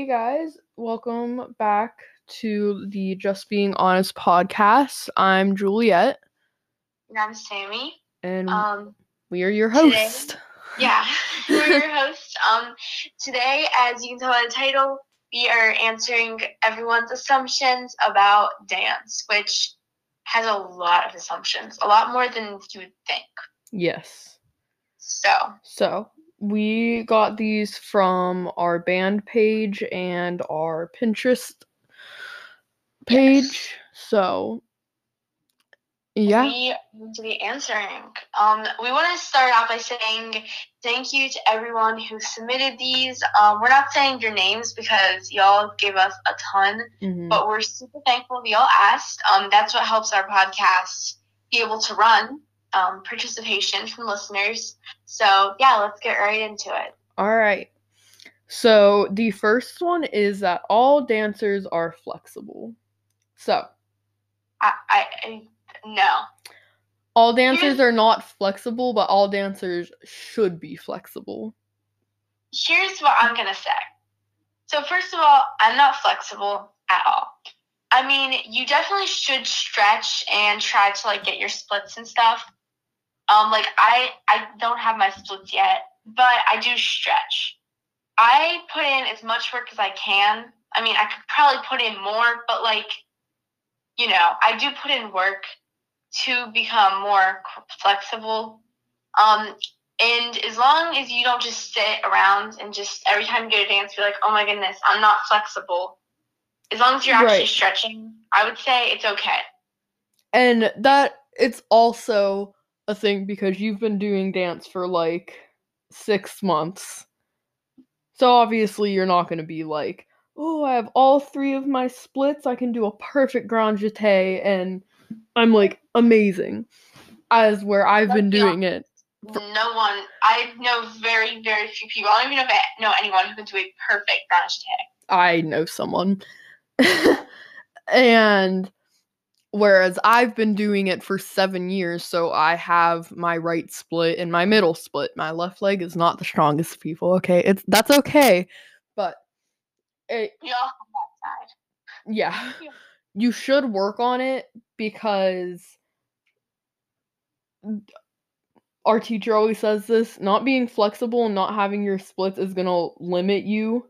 guys, welcome back to the Just Being Honest podcast. I'm Juliet, And I'm Sammy. and Um, we are your today- host. yeah, we're your host. Um, today, as you can tell by the title, we are answering everyone's assumptions about dance, which has a lot of assumptions, a lot more than you would think. Yes. So, So we got these from our band page and our Pinterest page. Yes. So yeah. we need to be answering. Um, we want to start off by saying thank you to everyone who submitted these. Um, we're not saying your names because y'all gave us a ton. mhm. but we're super thankful we all asked. Um, that's what helps our podcast be able to run. Um, participation from listeners. So yeah, let's get right into it. All right. So the first one is that all dancers are flexible. So I, I, I no. all dancers are not flexible, but all dancers should be flexible. Here's what I'm gonna say. So first of all, I'm not flexible at all. I mean, you definitely should stretch and try to like get your splits and stuff. Um, like I, I don't have my splits yet, but I do stretch. I put in as much work as I can. I mean, I could probably put in more, but like, you know, I do put in work to become more flexible. Um, and as long as you don't just sit around and just every time you go to dance, be like, oh my goodness, I'm not flexible. As long as you're actually Right. stretching, I would say it's okay. And that it's also a thing because you've been doing dance for like six months. So obviously you're not gonna be like, oh, I have all three of my splits, I can do a perfect grand jeté and I'm like amazing. As where I've been Let's be doing it. For- No one, I know very, very few people. I don't even know if I know anyone who can do a perfect grand jeté. I know someone. and whereas I've been doing it for seven years, so I have my right split and my middle split. My left leg is not the strongest, people. Okay, it's that's okay, but it, We all have that side. yeah, you should work on it because our teacher always says this: not being flexible and not having your splits is gonna limit you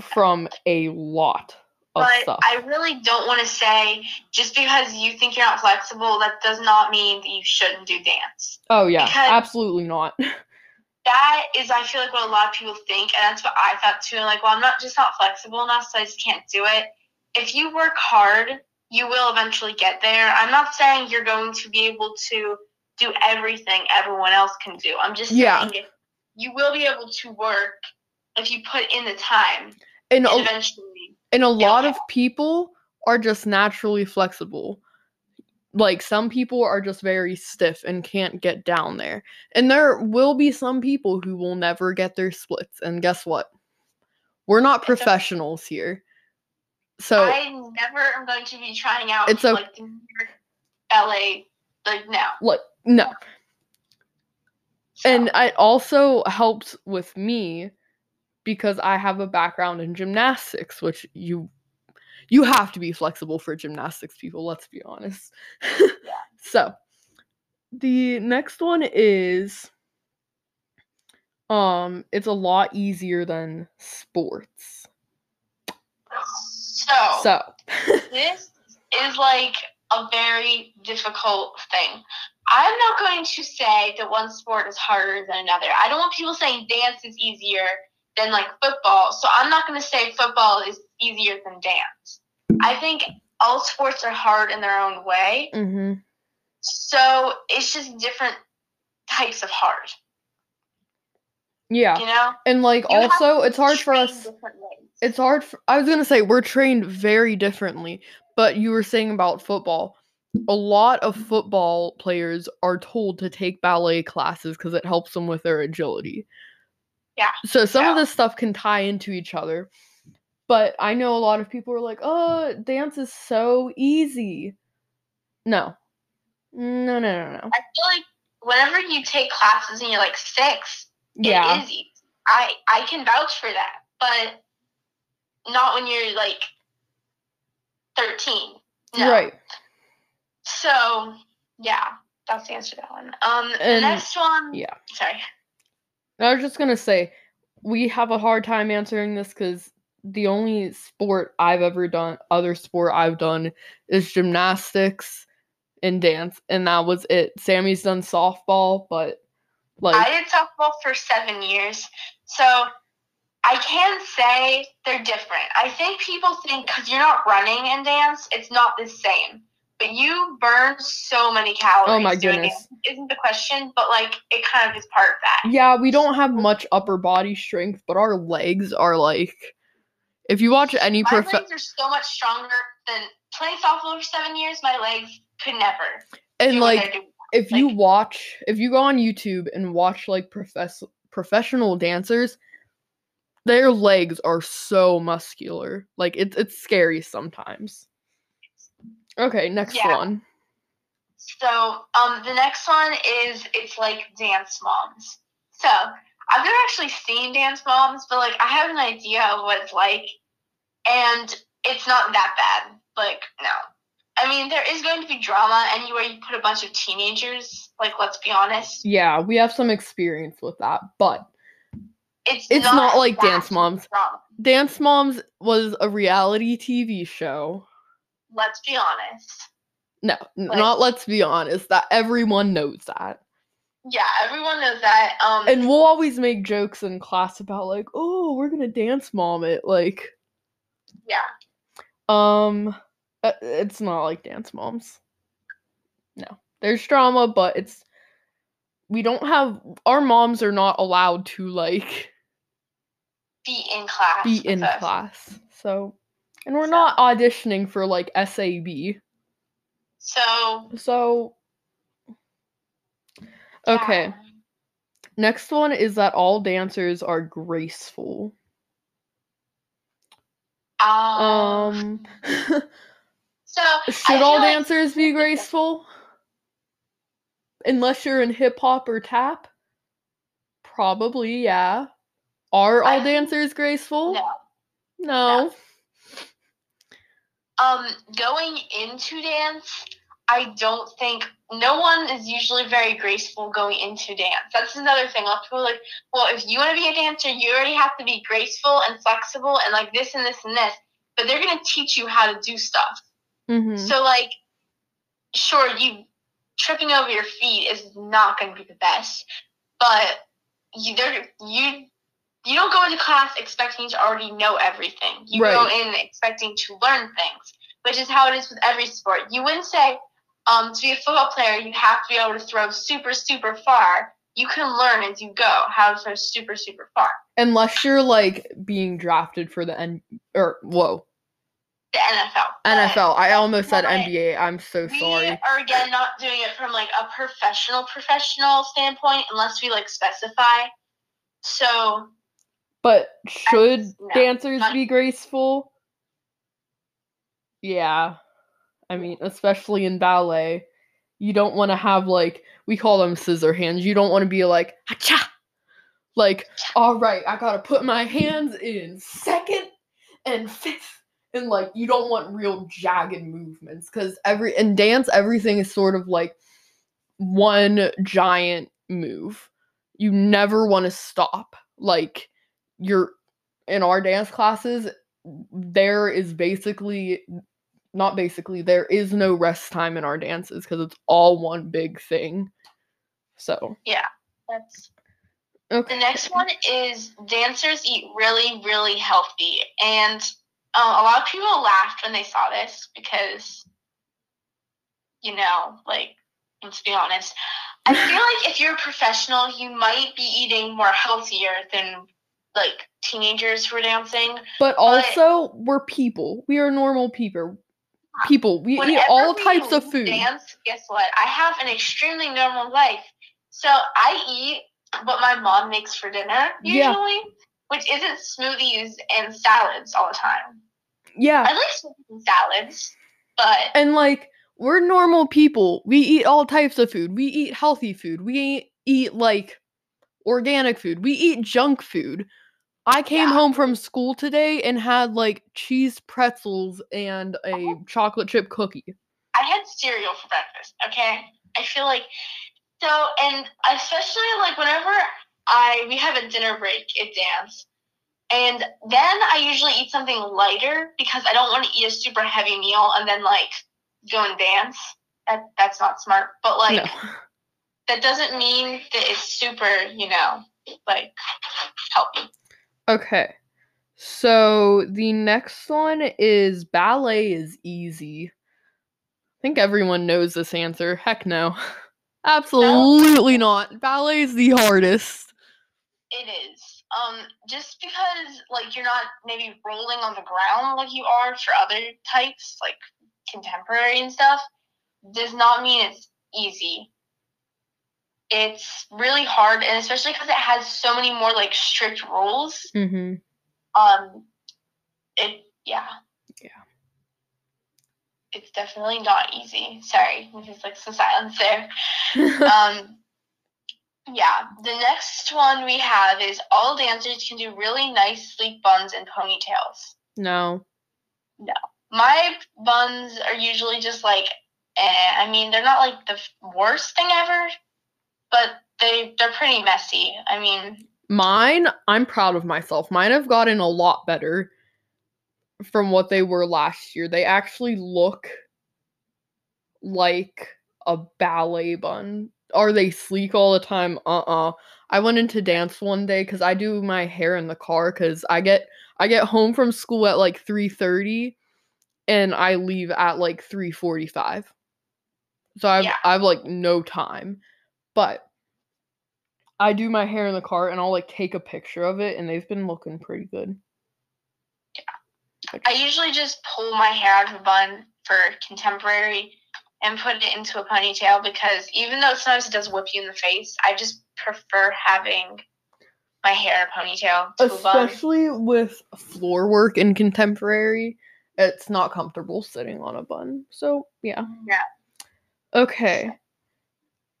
from a lot But stuff. I really don't want to say just because you think you're not flexible, that does not mean that you shouldn't do dance. Oh yeah, Because- absolutely not. That is, I feel like, what a lot of people think, and that's what I thought too. I'm Like, well, I'm not just not flexible enough, so I just can't do it. If you work hard, you will eventually get there. I'm not saying you're going to be able to do everything everyone else can do. I'm just saying Yeah. if you will be able to work if you put in the time, And and eventually. And a lot of people are just naturally flexible. Like some people are just very stiff and can't get down there. And there will be some people who will never get their splits. And guess what? We're not It's okay. professionals here. So I never am going to be trying out It's o- like the New York, LA, like no. like no. So, And it also helps with me because I have a background in gymnastics, which you you have to be flexible for gymnastics people, let's be honest. So, the next one is um it's a lot easier than sports. so, So, this is like a very difficult thing. I'm not going to say that one sport is harder than another. I don't want people saying dance is easier than like football. So I'm not going to say football is easier than dance. I think all sports are hard in their own way. mhm. So it's just different types of hard, yeah. you know? And like You also it's hard for us it's hard for, i was going to say we're trained very differently but you were saying about football a lot of football players are told to take ballet classes because it helps them with their agility Yeah. so some of this stuff can tie into each other but i know a lot of people are like oh dance is so easy no no no no no I feel like whenever you take classes and you're like six, yeah it is easy. I I can vouch for that. but not when you're like 13. No. Right. So, yeah, that's the answer to that one. Um, the And- next one. yeah. Sorry. I was just gonna say, we have a hard time answering this because the only sport I've ever done, other sport I've done, is gymnastics and dance, and that was it. Sammy's done softball, but like, I did softball for seven years, so I can say they're different. I think people think because you're not running in dance, it's not the same. But you burn so many calories. Oh my doing goodness. dance. Isn't the question? But like, it kind of is part of that. yeah, we don't have much upper body strength, but our legs are like, if you watch any My legs are so much stronger than playing softball for seven years. My legs could never and like, if you watch if you go on YouTube and watch like profess- professional dancers, their legs are so muscular. Like it's it's scary sometimes. Okay, next Yeah. one. So, um, the next one is it's like dance moms. So, I've never actually seen dance moms, but like I have an idea of what it's like, and it's not that bad. Like, no. I mean, there is going to be drama anywhere you put a bunch of teenagers. Like, let's be honest. Yeah, we have some experience with that, but It's It's not like Dance Moms. Drama. Dance Moms was a reality TV show. Let's be honest. No, Like- not let's be honest, that everyone knows that. Yeah, everyone knows that. Um, And we'll always make jokes in class about like, "Oh, we're going to dance mom it." Like yeah, Um, uh, it's not like Dance Moms. No, there's drama, but it's we don't have our moms are not allowed to like be in class. be in us. class. So, and we're So- not auditioning for like SAB. So, So, okay. yeah. Next one is that all dancers are graceful. Um, Um, so should all like- dancers be graceful? Unless you're in hip hop or tap? Probably, yeah. Are all think- dancers graceful? no. No. Um, going into dance, I don't think no one is usually very graceful going into dance. That's another thing. A lot of people like, well, if you want to be a dancer, you already have to be graceful and flexible and like this and this and this. But they're gonna teach you how to do stuff. hmm So like, sure, you tripping over your feet is not going to be the best, but you there you you don't go into class expecting to already know everything. You go in expecting to learn things, which is how it is with every sport. You wouldn't say um, to be a football player you have to be able to throw super super far. You can learn as you go how to throw super super far. Unless you're like being drafted for the N or whoa The NFL. NFL. I almost said NBA. I'm so we sorry. are again not doing it from like a professional professional standpoint unless we like specify so But should no, dancers not- be graceful? Yeah. I mean, especially in ballet, you don't want to have like we call them scissor hands. You don't want to be like ha Like, all right, I got to put my hands in second and fifth and like you don't want real jagged movements cuz every in dance everything is sort of like one giant move. You never want to stop. Like you're in our dance classes there is basically not basically there is no rest time in our dances because it's all one big thing. So. Yeah, that's okay. The next one is dancers eat really really healthy and um, a lot of people laughed when they saw this because you know like let's be honest. I feel like if you're a professional you might be eating more healthier than like teenagers who are dancing but also we're people. We are normal people. People. We eat all we types of food. Dance, guess what? I have an extremely normal life. So I eat what my mom makes for dinner usually, Yeah. which isn't smoothies and salads all the time. yeah. I like smoothies and salads, but and like we're normal people. We eat all types of food. We eat healthy food. We eat like organic food. We eat junk food I came Yeah. home from school today and had like cheese pretzels and oh. a Oh. chocolate chip cookie. I had cereal for breakfast. Okay, I feel like so, and especially like whenever I we have a dinner break at dance, and then I usually eat something lighter because I don't want to eat a super heavy meal and then like go and dance. That that's not smart. But like no. that doesn't mean that it's super, you know, like healthy. Okay. So the next one is ballet is easy. I think everyone knows this answer. Heck no. Absolutely not. Ballet is the hardest. It is. Um, just because like you're not maybe rolling on the ground like you are for other types, like contemporary and stuff, does not mean it's easy. It's really hard, and especially because it has so many more like strict rules. Mm-hmm. Um, it yeah. Yeah. It's definitely not easy. Sorry, there's like some silence there. um, yeah, the next one we have is all dancers can do really nice sleek buns and ponytails. no. No. My buns are usually just like, eh, I mean, they're not like the worst thing ever, but they they're pretty messy. I mean, Mine, I'm proud of myself. Mine have gotten a lot better from what they were last year. They actually look like a ballet bun. Are they sleek all the time? Uh-uh. I went into dance one day cuz I do my hair in the car cuz I get I get home from school at like 3:30 and I leave at like 3:45. So I've Yeah. I've like no time. But I do my hair in the car and I'll like take a picture of it and they've been looking pretty good. Yeah. I usually just pull my hair out of a bun for contemporary and put it into a ponytail because even though sometimes it does whip you in the face, I just prefer having my hair in a ponytail to a bun. Especially with floor work in contemporary, it's not comfortable sitting on a bun. So, yeah. Yeah. Okay.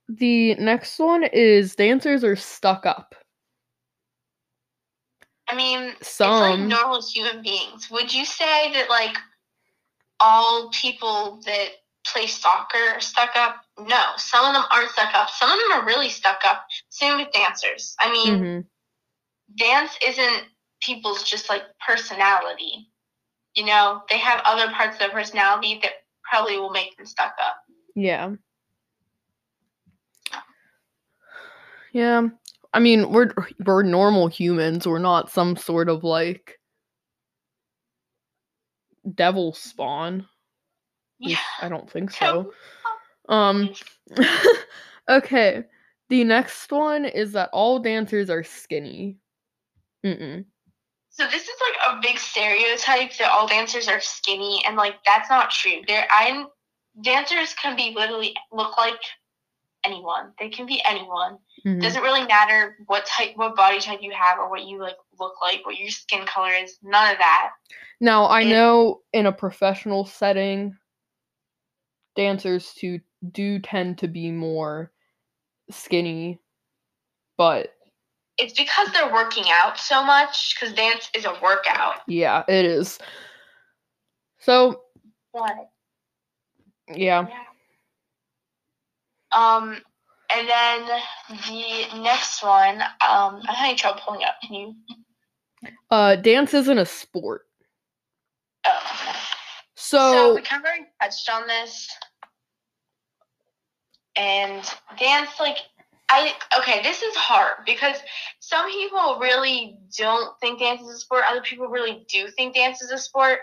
The next one is dancers are stuck up. I mean, Some. like normal human beings. Would you say that like all people that play soccer are stuck up? No, some of them aren't stuck up. Some of them are really stuck up. Same with dancers. I mean, Mhm. dance isn't people's just like personality. You know, they have other parts of their personality that probably will make them stuck up. Yeah. Yeah. I mean, we're we're normal humans. We're not some sort of like devil spawn. Yeah. I don't think So-. Um okay. The next one is that all dancers are skinny. Mm-mm. So this is like a big stereotype that all dancers are skinny, and like that's not true. There, I'm dancers can be literally look like anyone. They can be anyone. Mhm. Doesn't really matter what type, what body type you have, or what you like look like, what your skin color is. None of that. Now, I it- know in a professional setting, dancers to do tend to be more skinny, but It's because they're working out so much. Because dance is a workout. yeah, it is. So, What? yeah. Yeah. Um, and then the next one, um, I'm having trouble pulling up. Can you? Uh dance isn't a sport. Oh. So, So, we kind of already touched on this. And dance, like, I, okay, this is hard because some people really don't think dance is a sport. Other people really do think dance is a sport.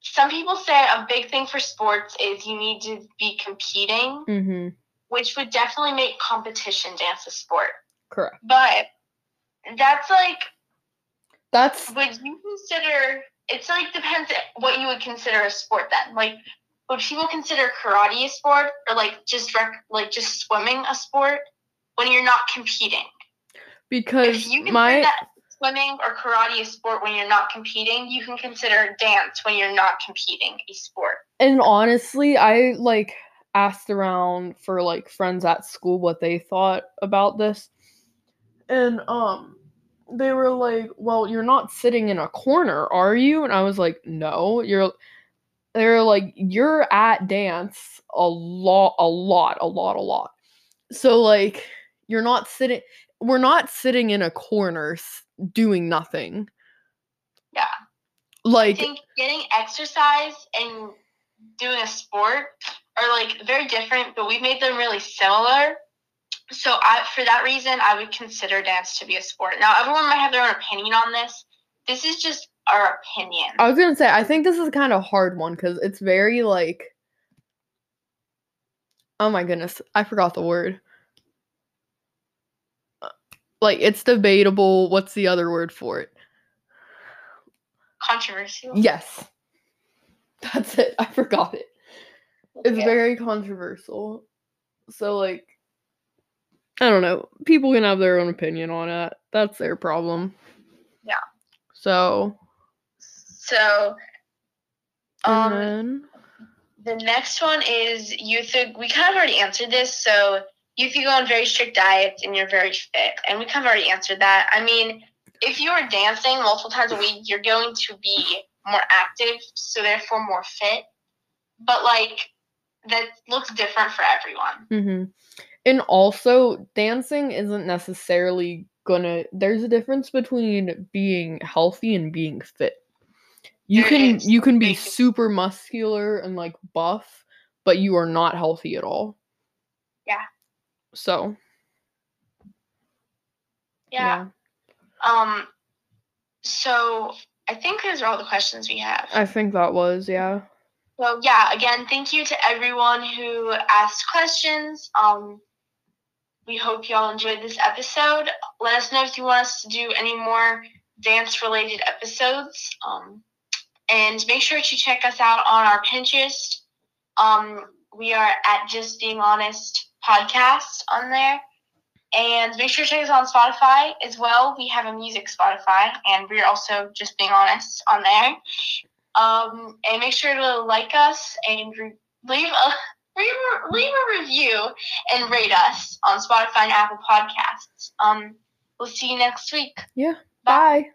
Some people say a big thing for sports is you need to be competing, mhm, which would definitely make competition dance a sport. correct. But that's like That's would you consider it's like depends what you would consider a sport then like would people consider karate a sport or like just rec- like just swimming a sport when you're not competing because if you my that swimming or karate a sport when you're not competing you can consider dance when you're not competing a sport and honestly, I like asked around for like friends at school what they thought about this. And um they were like, "Well, you're not sitting in a corner, are you?" And I was like, "No, you're." They're like, "You're at dance a lot, a lot, a lot, a lot." So like, you're not sitting. We're not sitting in a corner doing nothing. Yeah. I Like, think getting exercise and doing a sport are like very different, but we've made them really similar. So I, for that reason, I would consider dance to be a sport. Now, everyone might have their own opinion on this. This is just our opinion. I was gonna say, I think this is kind of a hard one because it's very like. Oh my goodness, I forgot the word. Uh, Like it's debatable. What's the other word for it? Controversial. Yes. That's it. I forgot it. It's very controversial. So like I don't know. People can have their own opinion on it. That's their problem. Yeah. So So, um, then The next one is you think we kind of already answered this. So you go on very strict diets and you're very fit, and we kind of already answered that. I mean, if you are dancing multiple times a week, you're going to be more active, so therefore more fit. But like that looks different for everyone. hmm And also, dancing isn't necessarily gonna. There's a difference between being healthy and being fit. You There can is you can be super muscular and like buff, but you are not healthy at all. Yeah. So Yeah. Um. So I think those are all the questions we have. I think that was yeah. So yeah, again, thank you to everyone who asked questions. Um, we hope y'all enjoyed this episode. Let us know if you want us to do any more dance-related episodes. Um, and make sure to check us out on our Pinterest. Um, we are at Just Being Honest podcast on there. And make sure to check us on Spotify as well. We have a music Spotify, and we're also just being honest on there. Um, and make sure to like us and re- leave a leave a, leave a review and rate us on Spotify and Apple Podcasts. Um, we'll see you next week. Yeah. Bye.